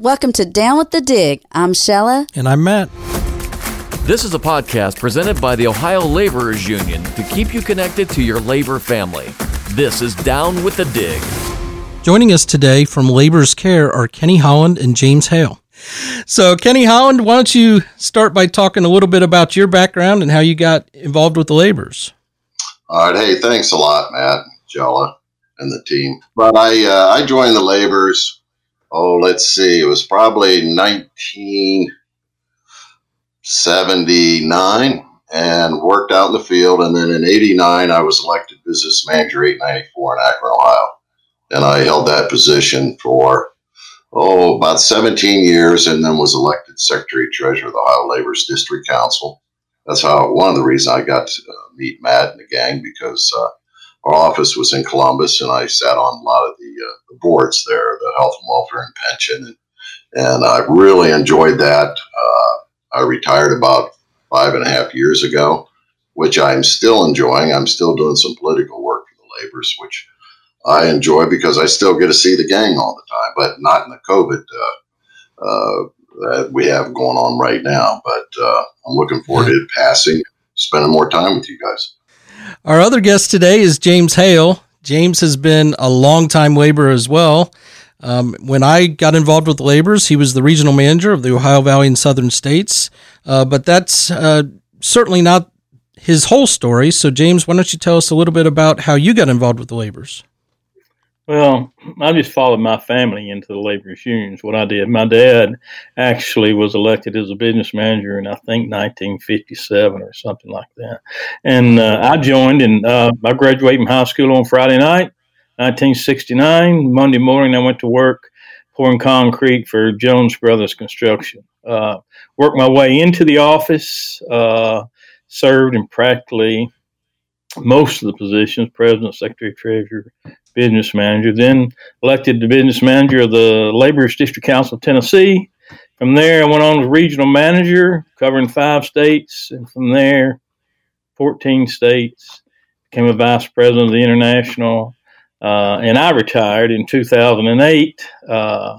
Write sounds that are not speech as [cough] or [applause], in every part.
Welcome to Down with the Dig. I'm Shella. And I'm Matt. This is a podcast presented by the Ohio Laborers Union to keep you connected to your labor family. This is Down with the Dig. Joining us today from Laborers Care are Kenny Holland and James Hale. So, Kenny Holland, why don't you start by talking a little bit about your background and how you got involved with the laborers? All right. Hey, thanks a lot, Matt, Jella, and the team. But I uh, I joined the laborers oh, let's see, it was probably 1979 and worked out in the field. And then in 89, I was elected business manager 894 in Akron, Ohio. And I held that position for, oh, about 17 years and then was elected secretary treasurer of the Ohio Labor's District Council. That's how one of the reasons I got to uh, meet Matt and the gang because uh, our office was in Columbus, and I sat on a lot of the, uh, the boards there, the health and welfare and pension, and, and I really enjoyed that. Uh, I retired about five and a half years ago, which I'm still enjoying. I'm still doing some political work for the laborers, which I enjoy because I still get to see the gang all the time, but not in the COVID uh, uh that we have going on right now. But uh, I'm looking forward to passing, spending more time with you guys. Our other guest today is James Hale. James has been a longtime laborer as well. Um, when I got involved with laborers, he was the regional manager of the Ohio Valley and Southern States. Uh, but that's uh, certainly not his whole story. So, James, why don't you tell us a little bit about how you got involved with the laborers? Well, I just followed my family into the laborers unions. What I did, my dad actually was elected as a business manager in I think 1957 or something like that, and uh, I joined. And uh, I graduated from high school on Friday night, 1969. Monday morning, I went to work pouring concrete for Jones Brothers Construction. Uh, worked my way into the office, uh, served in practically most of the positions president, secretary, treasurer, business manager. Then elected the business manager of the Laborers District Council of Tennessee. From there, I went on as regional manager, covering five states. And from there, 14 states. Became a vice president of the International. Uh, and I retired in 2008. Uh,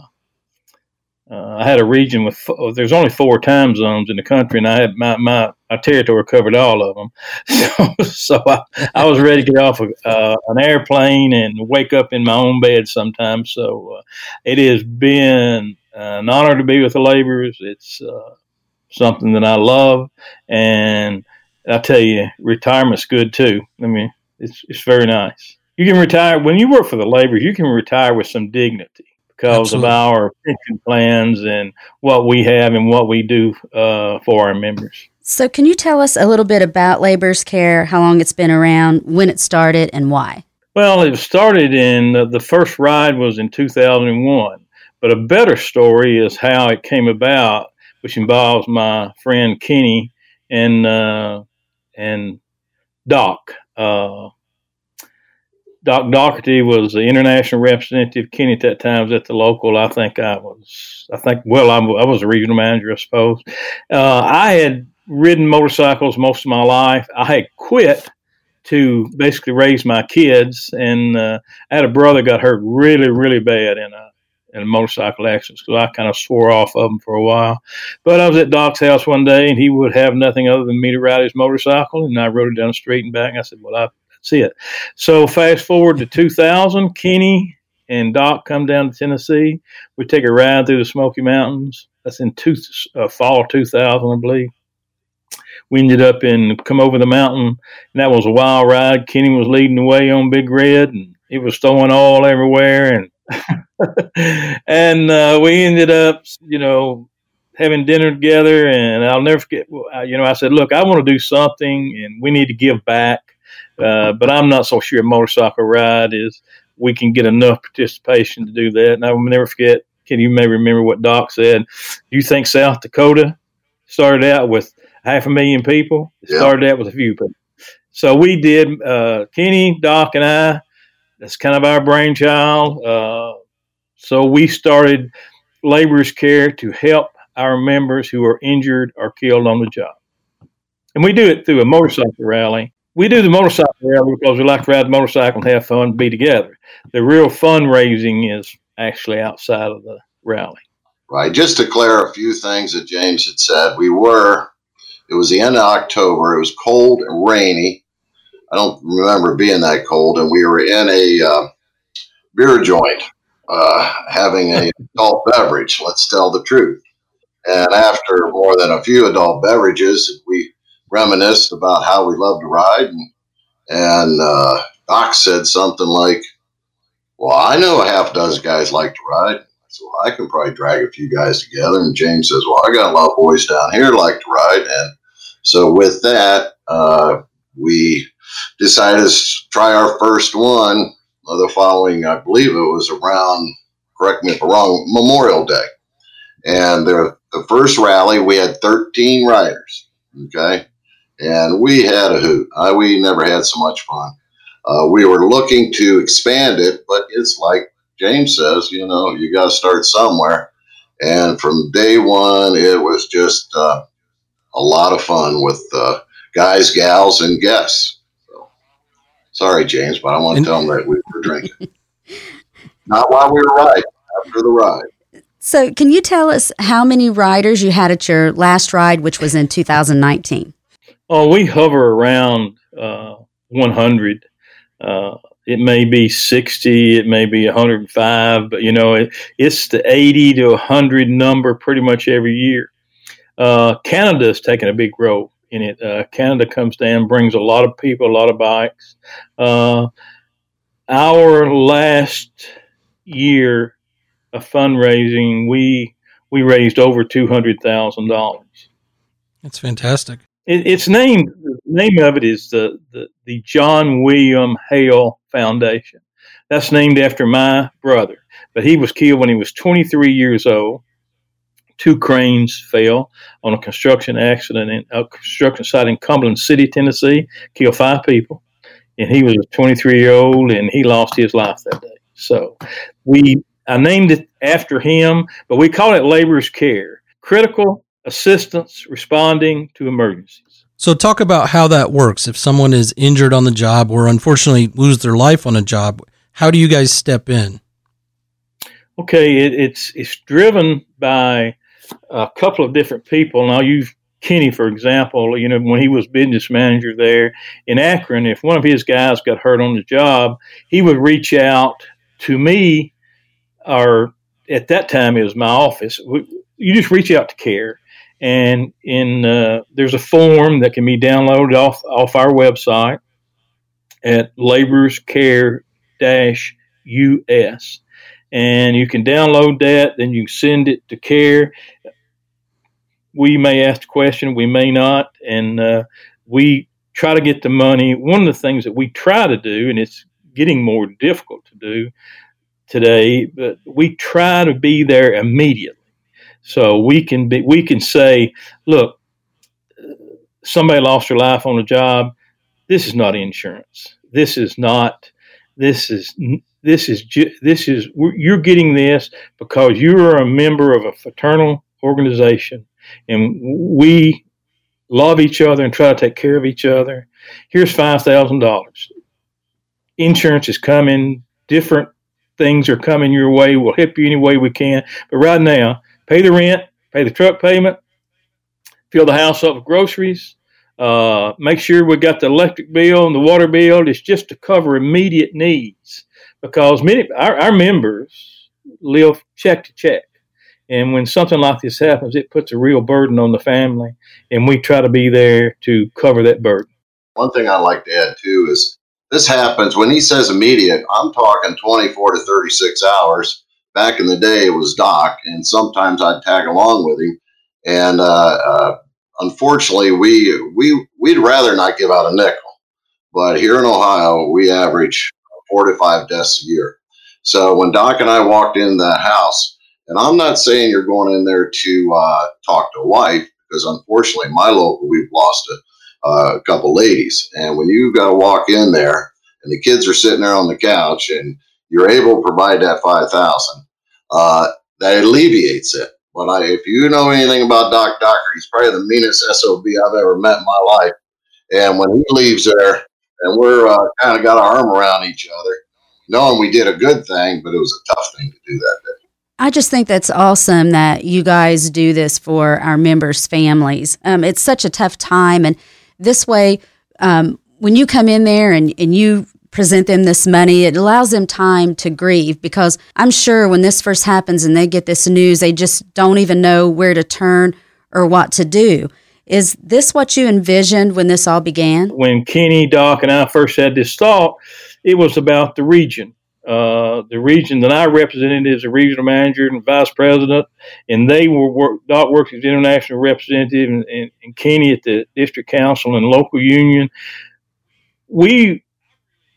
uh, I had a region with four, there's only four time zones in the country, and I had my my, my territory covered all of them. [laughs] So, so I, I was ready to get off of, uh, an airplane and wake up in my own bed sometimes. So uh, it has been an honor to be with the laborers. It's uh, something that I love, and I tell you, retirement's good too. I mean, it's it's very nice. You can retire when you work for the laborers. You can retire with some dignity because Absolutely. of our pension plans and what we have and what we do uh, for our members. So, can you tell us a little bit about Labor's Care, how long it's been around, when it started, and why? Well, it started in uh, the first ride was in 2001, but a better story is how it came about, which involves my friend Kenny and uh, and Doc. Uh, Doc Doherty was the international representative. Kenny at that time was at the local. I think I was, I think, well, I, I was a regional manager, I suppose. Uh, I had ridden motorcycles most of my life. I had quit to basically raise my kids, and uh, I had a brother got hurt really, really bad in a in a motorcycle accident, so I kind of swore off of him for a while. But I was at Doc's house one day, and he would have nothing other than me to ride his motorcycle, and I rode it down the street and back. And I said, "Well, I that's it. So fast forward to 2000, Kenny and Doc come down to Tennessee. We take a ride through the Smoky Mountains. That's in two, uh, fall 2000, I believe. We ended up in come over the mountain, and that was a wild ride. Kenny was leading the way on Big Red, and it was throwing oil everywhere, and [laughs] and uh, we ended up, you know, having dinner together. And I'll never forget. You know, I said, "Look, I want to do something, and we need to give back." Uh, but I'm not so sure a motorcycle ride is we can get enough participation to do that. And I will never forget. Kenny may remember what Doc said? Do you think South Dakota started out with half a million people? It yeah. started out with a few people. So we did. Uh, Kenny, Doc, and I. That's kind of our brainchild. Uh, so we started Laborers Care to help our members who are injured or killed on the job. And we do it through a motorcycle rally we do the motorcycle rally because we like to ride the motorcycle and have fun and be together. The real fundraising is actually outside of the rally. Right. Just to clear a few things that James had said, we were, it was the end of October. It was cold and rainy. I don't remember being that cold. And we were in a uh, beer joint uh, having a [laughs] adult beverage. Let's tell the truth. And after more than a few adult beverages, we reminisced about how we love to ride. And, and uh, Doc said something like, Well, I know a half dozen guys like to ride. So I can probably drag a few guys together. And James says, Well, I got a lot of boys down here like to ride. And so with that, uh, we decided to try our first one the following, I believe it was around, correct me if I'm wrong, Memorial Day. And the, the first rally, we had 13 riders. Okay. And we had a hoot. I, we never had so much fun. Uh, we were looking to expand it, but it's like James says, you know, you got to start somewhere. And from day one, it was just uh, a lot of fun with uh, guys, gals, and guests. So, sorry, James, but I want to tell them that we were drinking. Not while we were riding, after the ride. So, can you tell us how many riders you had at your last ride, which was in 2019? Oh, we hover around uh, 100. Uh, it may be 60, it may be 105, but you know, it, it's the 80 to 100 number pretty much every year. Uh, is taking a big role in it. Uh, Canada comes down, brings a lot of people, a lot of bikes. Uh, our last year of fundraising, we we raised over two hundred thousand dollars. That's fantastic. It, it's named the name of it is the, the the John William Hale Foundation. That's named after my brother, but he was killed when he was 23 years old. Two cranes fell on a construction accident in a construction site in Cumberland City, Tennessee, killed five people, and he was a 23 year old, and he lost his life that day. So we I named it after him, but we call it labor's care, critical assistance responding to emergencies. So, talk about how that works. If someone is injured on the job or unfortunately lose their life on a job, how do you guys step in? Okay, it, it's it's driven by a couple of different people. Now, you've Kenny, for example, you know, when he was business manager there in Akron, if one of his guys got hurt on the job, he would reach out to me, or at that time it was my office. You just reach out to CARE, and in uh, there's a form that can be downloaded off off our website at Laborers Care Dash US, and you can download that. Then you send it to Care. We may ask the question, we may not, and uh, we try to get the money. One of the things that we try to do, and it's getting more difficult to do today, but we try to be there immediately so we can be, we can say, look, somebody lost their life on a job. This is not insurance. This is not. This is this is this is you're getting this because you are a member of a fraternal organization, and we love each other and try to take care of each other. Here's five thousand dollars. Insurance is coming. Different things are coming your way. We'll help you any way we can. But right now, pay the rent, pay the truck payment, fill the house up with groceries, uh, make sure we got the electric bill and the water bill. It's just to cover immediate needs because many our, our members live check to check. And when something like this happens, it puts a real burden on the family, and we try to be there to cover that burden. One thing I'd like to add too is this happens when he says immediate, I'm talking 24 to 36 hours back in the day it was Doc, and sometimes I'd tag along with him. And uh, uh, unfortunately, we we we'd rather not give out a nickel, but here in Ohio we average four to five deaths a year. So when Doc and I walked in that house, and I'm not saying you're going in there to uh, talk to a wife, because unfortunately, my local we've lost a, a couple ladies, and when you got to walk in there and the kids are sitting there on the couch and you're able to provide that 5000 uh, that alleviates it. But I, if you know anything about Doc Docker, he's probably the meanest SOB I've ever met in my life. And when he leaves there, and we're uh, kind of got our arm around each other, knowing we did a good thing, but it was a tough thing to do that day. I just think that's awesome that you guys do this for our members' families. Um, it's such a tough time, and this way, um, when you come in there and, and you present them this money, it allows them time to grieve because I'm sure when this first happens and they get this news, they just don't even know where to turn or what to do. Is this what you envisioned when this all began? When Kenny, Doc, and I first had this thought, it was about the region. Uh, the region that I represented as a regional manager and vice president, and they were work, Doc works as international representative, and, and, and Kenny at the district council and local union. We,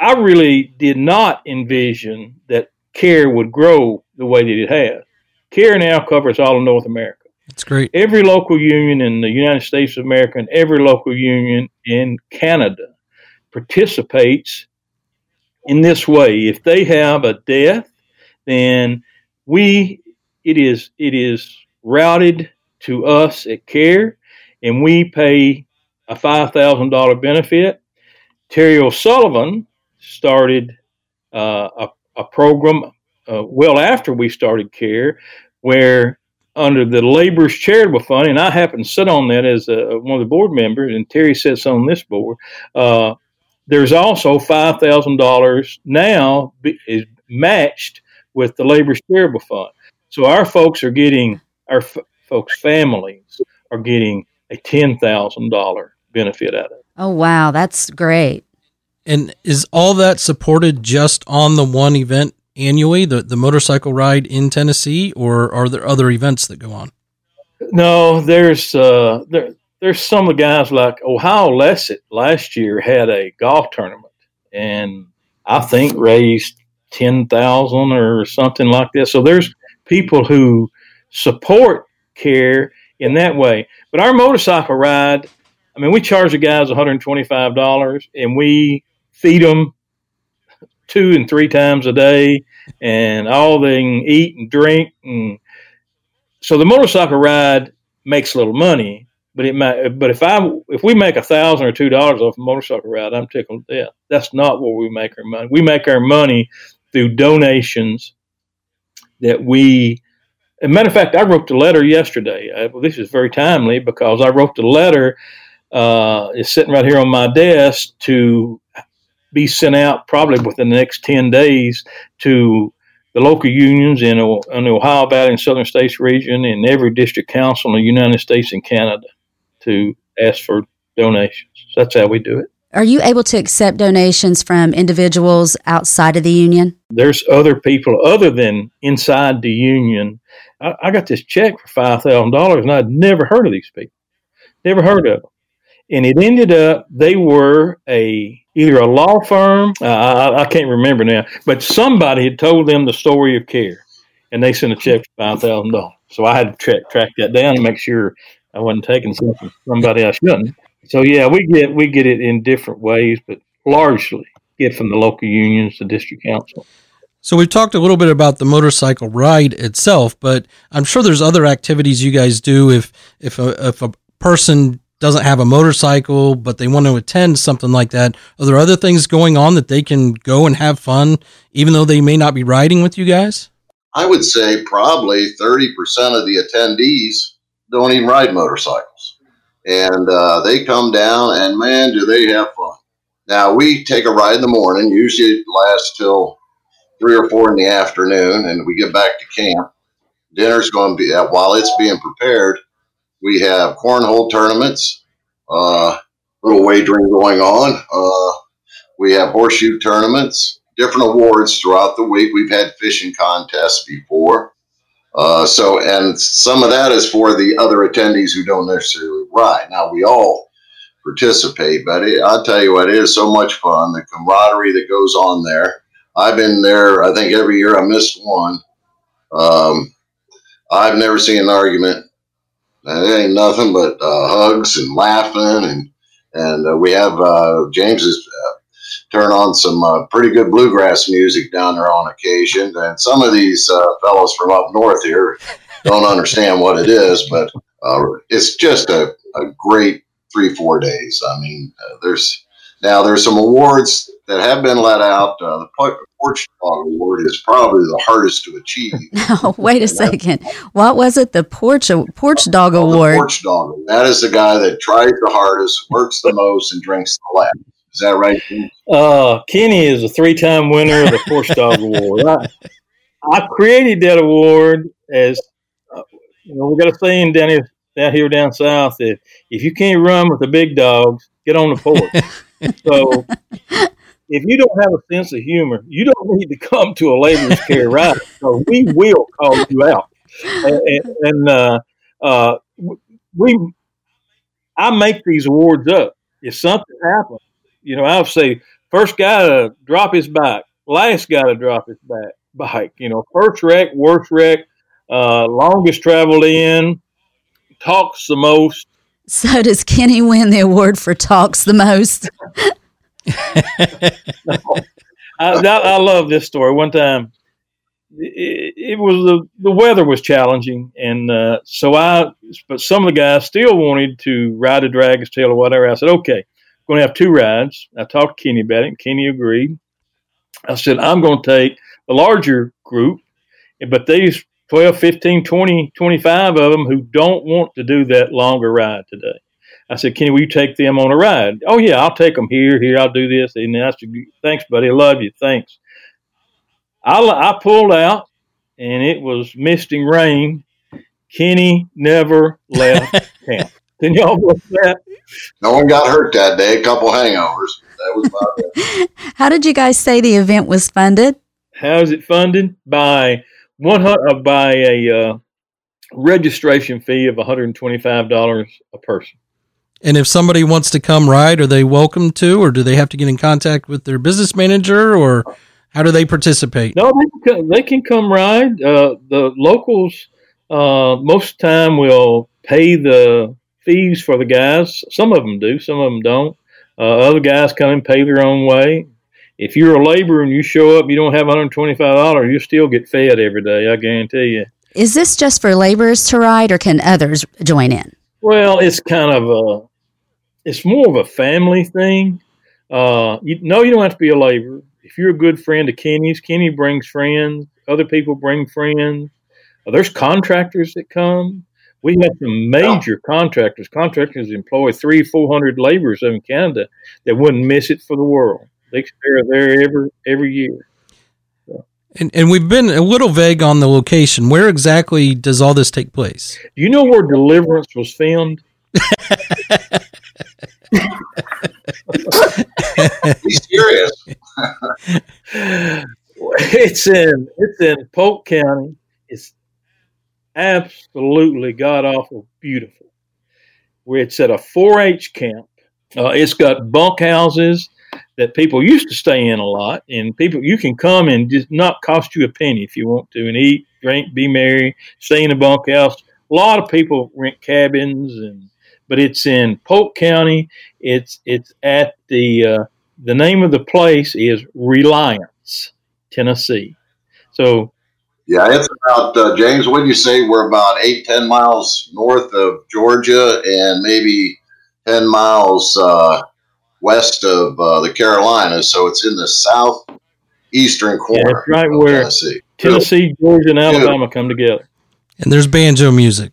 I really did not envision that CARE would grow the way that it has. CARE now covers all of North America. That's great. Every local union in the United States of America and every local union in Canada participates in this way. If they have a death, then we it is it is routed to us at CARE, and we pay a five thousand dollar benefit. Terry O'Sullivan started uh, a, a program uh, well after we started CARE, where under the Labor's Charitable Fund, and I happen to sit on that as a, one of the board members, and Terry sits on this board. Uh, there's also five thousand dollars now is matched with the Labor's Charitable Fund. So our folks are getting our f- folks' families are getting a ten thousand dollar benefit out of it. Oh wow, that's great. And is all that supported just on the one event annually, the, the motorcycle ride in Tennessee, or are there other events that go on? No, there's uh, there, there's some guys like Ohio LECET last year had a golf tournament, and I think raised ten thousand or something like that. So there's people who support care in that way. But our motorcycle ride, I mean, we charge the guys $125 and we feed them two and three times a day, and all they can eat and drink. And so the motorcycle ride makes a little money, but it might. But if I if we make a thousand or two dollars off a motorcycle ride, I'm tickled to death. That's not where we make our money. We make our money through donations that we. As a matter of fact, I wrote the letter yesterday. I, well, this is very timely because I wrote the letter. Uh, it's sitting right here on my desk to be sent out probably within the next 10 days to the local unions in, in the Ohio Valley and Southern States region and every district council in the United States and Canada to ask for donations. That's how we do it. Are you able to accept donations from individuals outside of the union? There's other people other than inside the union. I, I got this check for five thousand dollars, and I'd never heard of these people. Never heard of them and it ended up they were a either a law firm uh, I, I, can't remember now but somebody had told them the story of care and they sent a check for five thousand dollars. So i had to track, track that down and make sure i wasn't taking something from somebody i shouldn't. So yeah we get we get it in different ways but largely get from the local unions the district council. So we've talked a little bit about the motorcycle ride itself, but I'm sure there's other activities you guys do if if a, if a person doesn't have a motorcycle, but they want to attend something like that, are there other things going on that they can go and have fun, even though they may not be riding with you guys? I would say probably 30% of the attendees don't even ride motorcycles. And uh, they come down, and man, do they have fun. Now, we take a ride in the morning, usually it lasts till three or four in the afternoon, and we get back to camp. Dinner's going to be, while it's being prepared, we have cornhole tournaments, uh, little wagering going on. Uh, we have horseshoe tournaments, different awards throughout the week. We've had fishing contests before. Uh, so, and some of that is for the other attendees who don't necessarily ride. Now, we all participate, but it, I'll tell you what, it is so much fun. The camaraderie that goes on there. I've been there, I think every year I missed one. Um, I've never seen an argument it ain't nothing but uh, hugs and laughing, and and uh, we have uh, James's uh, turn on some uh, pretty good bluegrass music down there on occasion, and some of these uh, fellows from up north here don't understand what it is, but it's just a, a great three four days. I mean, there's now there's some awards that have been let out, uh, the Porch Dog Award is probably the hardest to achieve. [laughs] No, wait a second. What was it? The Porch Porch Dog oh, Award. Porch Dog. That is the guy that tries the hardest, works the most, and drinks the less. Is that right? Uh, Kenny is a three-time winner of the Porch Dog Award. I, I, created that award as uh, you know, we got a saying down here, down here down south that if you can't run with the big dogs, get on the porch. [laughs] so if you don't have a sense of humor, you don't need to come to a laborer's [laughs] care ride. So we will call you out. And, and uh, uh, we, I make these awards up. If something happens, you know, I'll say first guy to drop his bike, last guy to drop his back, bike. You know, first wreck, worst wreck, uh, longest traveled in, talks the most. So does Kenny win the award for talks the most? [laughs] I, I, love this story. One time, it, it was the, the weather was challenging, and uh, so I. But some of the guys still wanted to ride a dragon's tail or whatever. I said, "Okay, I'm going to have two rides." I talked to Kenny about it, and Kenny agreed. I said, "I'm going to take the larger group, but these 12, 15, 20, 25 of them who don't want to do that longer ride today." I said, Kenny, will you take them on a ride? Oh, yeah, I'll take them here, here, I'll do this. And then I said, thanks, buddy. I love you. Thanks. I, I pulled out, and it was misting rain. Kenny never [laughs] left camp. Can y'all believe that? No one got hurt that day. A couple hangovers. That was about. [laughs] How did you guys say the event was funded? How is it funded? By one uh, by a uh, registration fee of one hundred and twenty five dollars a person. And if somebody wants to come ride, are they welcome to, or do they have to get in contact with their business manager, or how do they participate? No, they can, they can come ride. Uh, the locals uh, most time will pay the fees for the guys. Some of them do, some of them don't. Uh, other guys come and pay their own way. If you're a laborer and you show up, you don't have $125, you still get fed every day. I guarantee you. Is this just for laborers to ride, or can others join in? Well, it's kind of a it's more of a family thing. Uh, you, no, you don't have to be a laborer. If you're a good friend of Kenny's, Kenny brings friends. Other people bring friends. Uh, there's contractors that come. We have some major contractors. Contractors employ three, four hundred laborers in Canada that wouldn't miss it for the world. They, are there every every year. And, and we've been a little vague on the location. Where exactly does all this take place? Do you know where Deliverance was filmed? [laughs] He's serious. [laughs] it's in it's in Polk County. It's absolutely god awful beautiful. Where it's at a 4-H camp. Uh, it's got bunk houses that people used to stay in a lot, and people you can come and just not cost you a penny if you want to, and eat, drink, be merry, stay in a bunkhouse. A lot of people rent cabins and but it's in Polk County. It's it's at the uh, the name of the place is Reliance, Tennessee. So, yeah, it's about uh, James. do you say we're about eight ten miles north of Georgia and maybe ten miles uh, west of uh, the Carolinas? So it's in the southeastern corner. Yeah, right where Tennessee, Tennessee Georgia, and Alabama come together. And there's banjo music.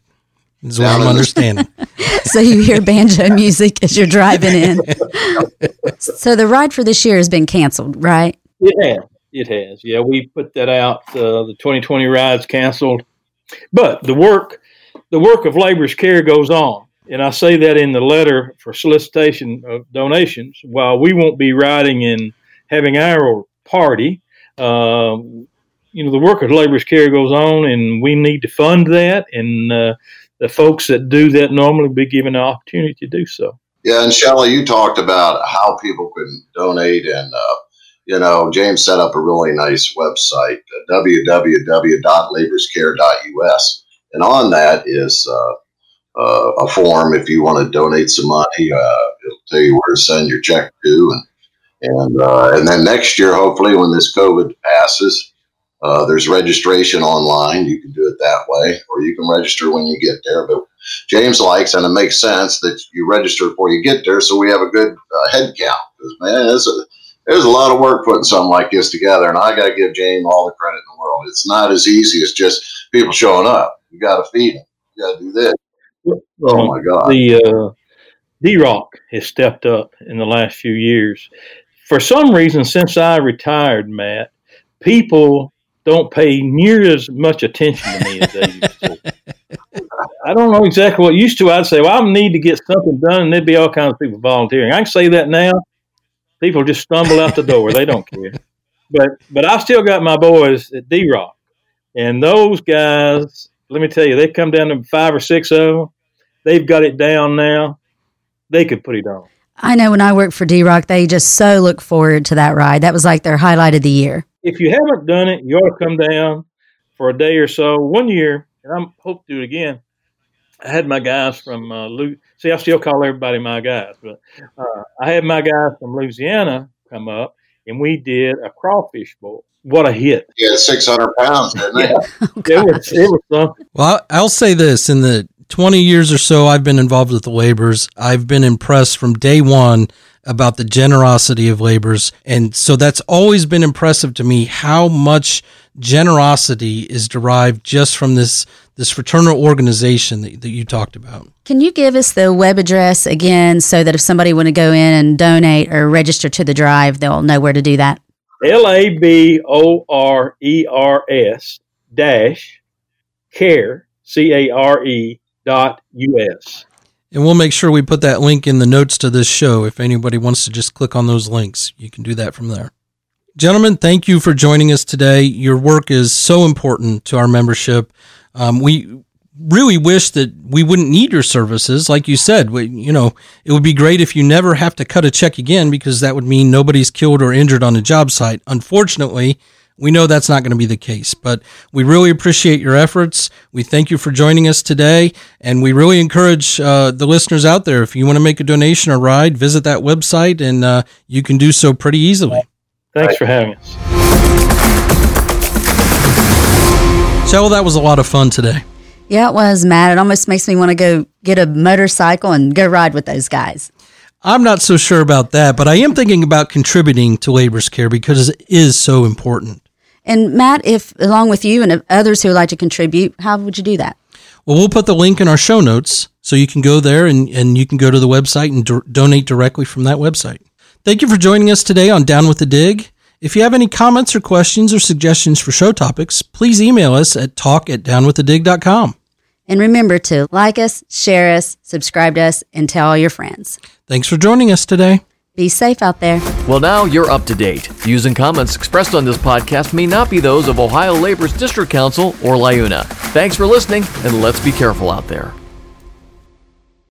Is what I'm understanding. [laughs] so you hear banjo music as you're driving in. [laughs] so the ride for this year has been canceled, right? It has. It has. Yeah, we put that out. Uh, the 2020 ride's canceled, but the work, the work of labor's care goes on. And I say that in the letter for solicitation of donations. While we won't be riding and having our party, uh, you know, the work of labor's care goes on, and we need to fund that. And uh, the folks that do that normally be given an opportunity to do so. Yeah, and Shelly, you talked about how people can donate, and uh, you know, James set up a really nice website, uh, www.laborscare.us, and on that is uh, uh, a form if you want to donate some money. Uh, it'll tell you where to send your check to, and and uh, and then next year, hopefully, when this COVID passes, uh, there's registration online. You can do it that way, or you can register when you get there. But James likes, and it makes sense that you register before you get there, so we have a good uh, head count. Because man, it's a was a lot of work putting something like this together, and I got to give James all the credit in the world. It's not as easy as just people showing up. You got to feed them. You got to do this. Oh my God! The uh, D Rock has stepped up in the last few years. For some reason, since I retired, Matt, people don't pay near as much attention to me as they used to. I don't know exactly what used to. I'd say, well, I need to get something done, and there'd be all kinds of people volunteering. I can say that now. People just stumble out the door; they don't care. But but I still got my boys at D Rock, and those guys. Let me tell you, they come down to five or six of them. They've got it down now. They could put it on. I know when I worked for D Rock, they just so look forward to that ride. That was like their highlight of the year. If you haven't done it, you ought to come down for a day or so. One year, and I hope to do it again. I had my guys from uh, Lu- see, I still call everybody my guys, but uh, I had my guys from Louisiana come up, and we did a crawfish bowl. What a hit! Yeah, six hundred pounds, didn't they? [laughs] It was, it was something. Well, I'll say this: in the 20 years or so I've been involved with the laborers, I've been impressed from day one about the generosity of laborers, and so that's always been impressive to me how much generosity is derived just from this this fraternal organization that, that you talked about. Can you give us the web address again so that if somebody want to go in and donate or register to the drive, they'll know where to do that? L A B O R E R S dash care C A R E dot U S. And we'll make sure we put that link in the notes to this show. If anybody wants to just click on those links, you can do that from there. Gentlemen, thank you for joining us today. Your work is so important to our membership. Um, we really wish that we wouldn't need your services. Like you said, we, you know, it would be great if you never have to cut a check again because that would mean nobody's killed or injured on a job site. Unfortunately, we know that's not going to be the case, but we really appreciate your efforts. We thank you for joining us today, and we really encourage uh, the listeners out there if you want to make a donation or ride, visit that website, and uh, you can do so pretty easily. Thanks for having us. Shell, that was a lot of fun today. Yeah, it was, Matt. It almost makes me want to go get a motorcycle and go ride with those guys. I'm not so sure about that, but I am thinking about contributing to labor's care because it is so important. And Matt, if along with you and others who would like to contribute, how would you do that? Well, we'll put the link in our show notes so you can go there and, and you can go to the website and do- donate directly from that website. Thank you for joining us today on Down with the Dig. If you have any comments or questions or suggestions for show topics, please email us at talk at downwiththedig.com. And remember to like us, share us, subscribe to us, and tell all your friends. Thanks for joining us today. Be safe out there. Well, now you're up to date. Views and comments expressed on this podcast may not be those of Ohio Labor's District Council or LIUNA. Thanks for listening, and let's be careful out there.